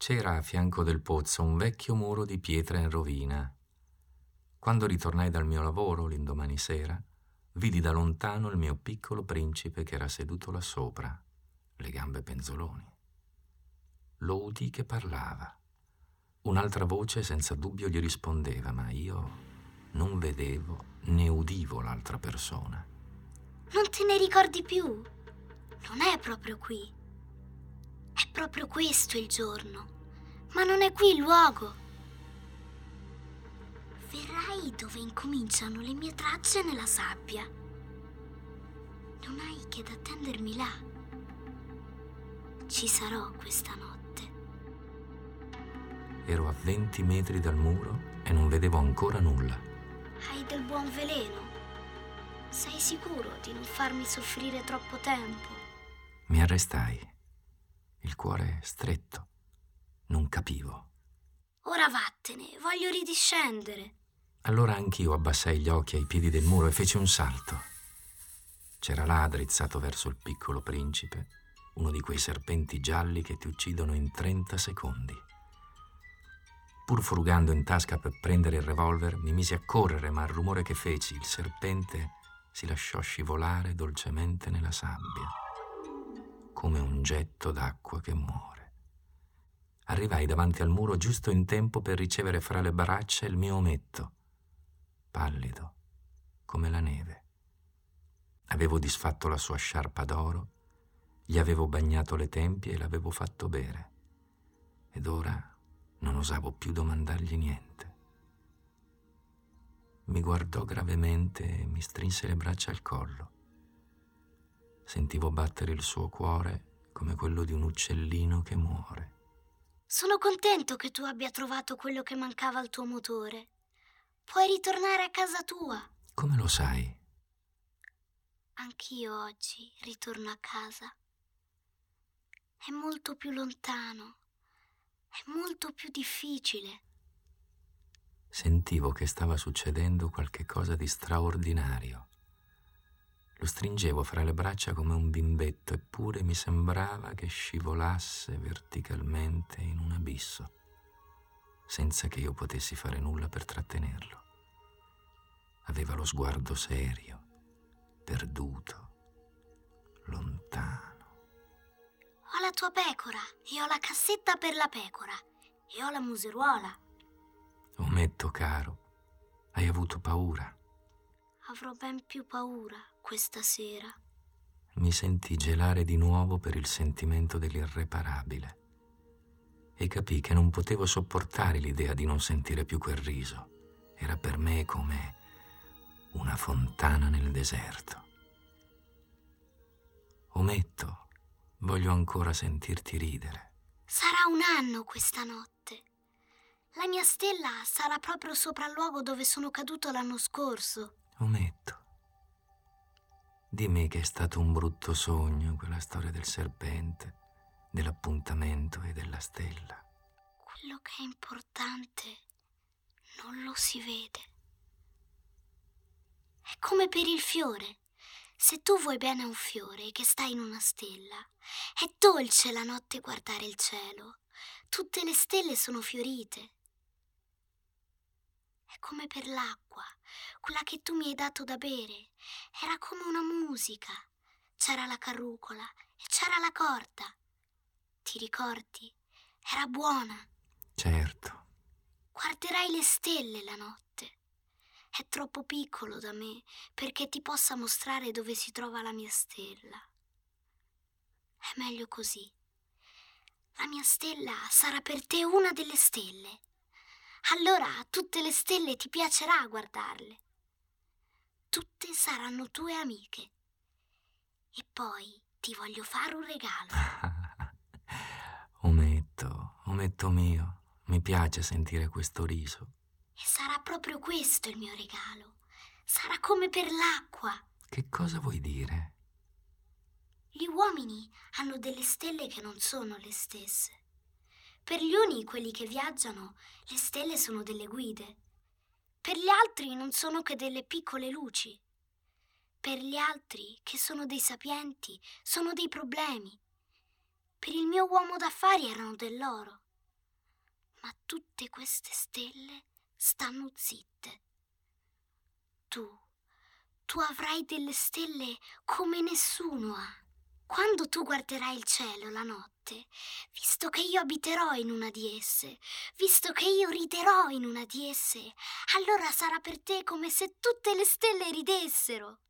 C'era a fianco del pozzo un vecchio muro di pietra in rovina. Quando ritornai dal mio lavoro l'indomani sera, vidi da lontano il mio piccolo principe che era seduto là sopra, le gambe penzoloni. Lo udì che parlava. Un'altra voce senza dubbio gli rispondeva, ma io non vedevo né udivo l'altra persona. Non te ne ricordi più? Non è proprio qui. È proprio questo il giorno, ma non è qui il luogo. Verrai dove incominciano le mie tracce nella sabbia. Non hai che da attendermi là. Ci sarò questa notte. Ero a 20 metri dal muro e non vedevo ancora nulla. Hai del buon veleno. Sei sicuro di non farmi soffrire troppo tempo? Mi arrestai, il cuore stretto. Non capivo. Ora vattene, voglio ridiscendere. Allora anch'io abbassai gli occhi ai piedi del muro e feci un salto. C'era là drizzato verso il piccolo principe, uno di quei serpenti gialli che ti uccidono in 30 secondi. Pur frugando in tasca per prendere il revolver, mi misi a correre, ma al rumore che feci, il serpente si lasciò scivolare dolcemente nella sabbia, come un getto d'acqua che muore. Arrivai davanti al muro giusto in tempo per ricevere fra le braccia il mio ometto, pallido come la neve. Avevo disfatto la sua sciarpa d'oro, gli avevo bagnato le tempie e l'avevo fatto bere. Ed ora non osavo più domandargli niente. Mi guardò gravemente e mi strinse le braccia al collo. Sentivo battere il suo cuore come quello di un uccellino che muore. Sono contento che tu abbia trovato quello che mancava al tuo motore. Puoi ritornare a casa tua. Come lo sai? Anch'io oggi ritorno a casa. È molto più lontano è molto più difficile. Sentivo che stava succedendo qualche cosa di straordinario. Lo stringevo fra le braccia come un bimbetto, eppure mi sembrava che scivolasse verticalmente in un abisso, senza che io potessi fare nulla per trattenerlo. Aveva lo sguardo serio, perduto, lontano. Ho la tua pecora e ho la cassetta per la pecora e ho la museruola. Ometto, caro, hai avuto paura. Avrò ben più paura questa sera. Mi sentì gelare di nuovo per il sentimento dell'irreparabile e capì che non potevo sopportare l'idea di non sentire più quel riso. Era per me come una fontana nel deserto. Ometto, Voglio ancora sentirti ridere. Sarà un anno questa notte. La mia stella sarà proprio sopra il luogo dove sono caduto l'anno scorso. Ometto. Dimmi che è stato un brutto sogno quella storia del serpente, dell'appuntamento e della stella. Quello che è importante non lo si vede. È come per il fiore. Se tu vuoi bene a un fiore che sta in una stella, è dolce la notte guardare il cielo. Tutte le stelle sono fiorite. Come per l'acqua, quella che tu mi hai dato da bere. Era come una musica. C'era la carrucola e c'era la corda. Ti ricordi? Era buona. Certo. Guarderai le stelle la notte è troppo piccolo da me perché ti possa mostrare dove si trova la mia stella. È meglio così. La mia stella sarà per te una delle stelle. Allora tutte le stelle ti piacerà guardarle. Tutte saranno tue amiche. E poi ti voglio fare un regalo. ometto, ometto mio, mi piace sentire questo riso. E sarà proprio questo il mio regalo. Sarà come per l'acqua. Che cosa vuoi dire? Gli uomini hanno delle stelle che non sono le stesse. Per gli uni, quelli che viaggiano, le stelle sono delle guide. Per gli altri non sono che delle piccole luci. Per gli altri, che sono dei sapienti, sono dei problemi. Per il mio uomo d'affari erano dell'oro. Ma tutte queste stelle stanno zitte. Tu, tu avrai delle stelle come nessuno ha. Quando tu guarderai il cielo la notte, visto che io abiterò in una di esse, visto che io riderò in una di esse, allora sarà per te come se tutte le stelle ridessero.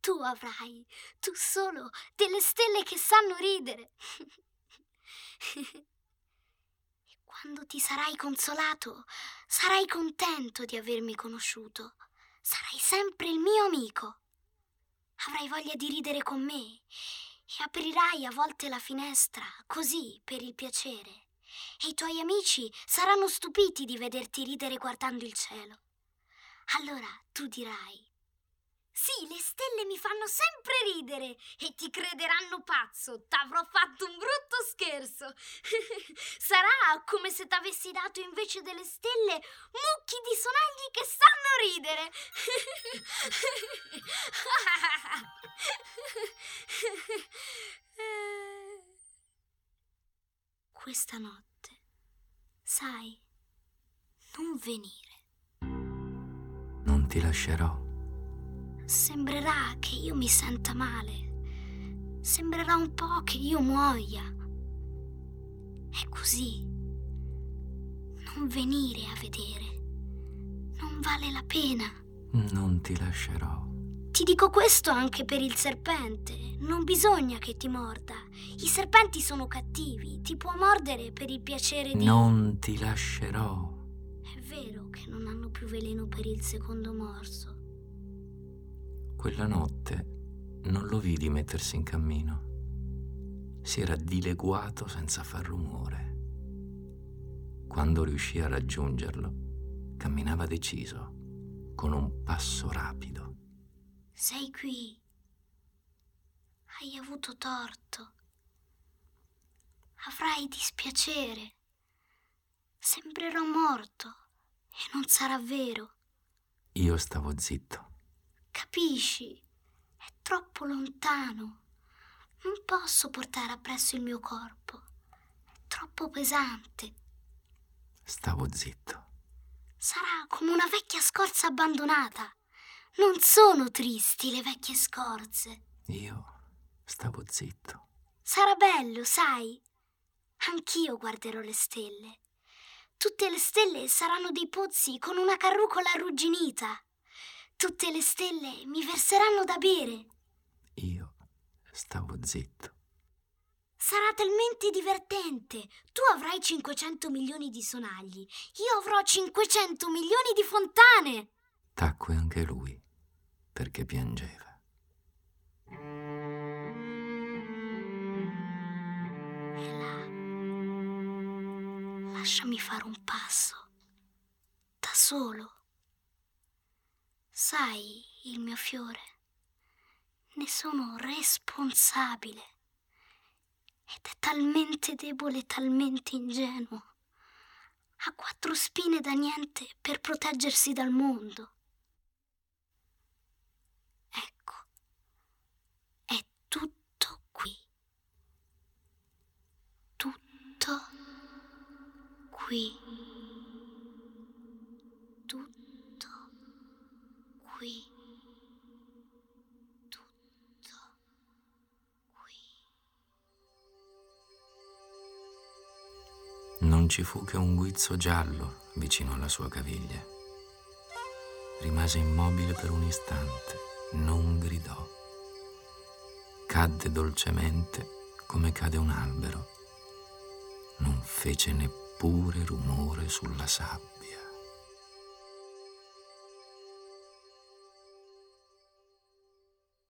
Tu avrai, tu solo, delle stelle che sanno ridere. e quando ti sarai consolato, sarai contento di avermi conosciuto. Sarai sempre il mio amico. Avrai voglia di ridere con me e aprirai a volte la finestra, così, per il piacere, e i tuoi amici saranno stupiti di vederti ridere guardando il cielo. Allora tu dirai, sì, le stelle mi fanno sempre ridere e ti crederanno pazzo. T'avrò fatto un brutto scherzo. Sarà come se t'avessi dato invece delle stelle mucchi di sonagli che sanno ridere. Questa notte, sai, non venire. Non ti lascerò Sembrerà che io mi senta male. Sembrerà un po' che io muoia. È così. Non venire a vedere. Non vale la pena. Non ti lascerò. Ti dico questo anche per il serpente. Non bisogna che ti morda. I serpenti sono cattivi. Ti può mordere per il piacere di... Non ti lascerò. È vero che non hanno più veleno per il secondo morso. Quella notte non lo vidi mettersi in cammino. Si era dileguato senza far rumore. Quando riuscì a raggiungerlo, camminava deciso, con un passo rapido. Sei qui. Hai avuto torto. Avrai dispiacere. Sembrerò morto e non sarà vero. Io stavo zitto. Capisci? È troppo lontano. Non posso portare appresso il mio corpo. È troppo pesante. Stavo zitto. Sarà come una vecchia scorza abbandonata. Non sono tristi le vecchie scorze. Io stavo zitto. Sarà bello, sai? Anch'io guarderò le stelle. Tutte le stelle saranno dei pozzi con una carrucola arrugginita. Tutte le stelle mi verseranno da bere. Io stavo zitto. Sarà talmente divertente. Tu avrai 500 milioni di sonagli. Io avrò 500 milioni di fontane. Tacque anche lui, perché piangeva. E là. Lasciami fare un passo. Da solo. Sai, il mio fiore, ne sono responsabile. Ed è talmente debole talmente ingenuo. Ha quattro spine da niente per proteggersi dal mondo. Ecco, è tutto qui. Tutto qui. Qui. Tutto qui. Non ci fu che un guizzo giallo vicino alla sua caviglia. Rimase immobile per un istante, non gridò. Cadde dolcemente come cade un albero. Non fece neppure rumore sulla sabbia.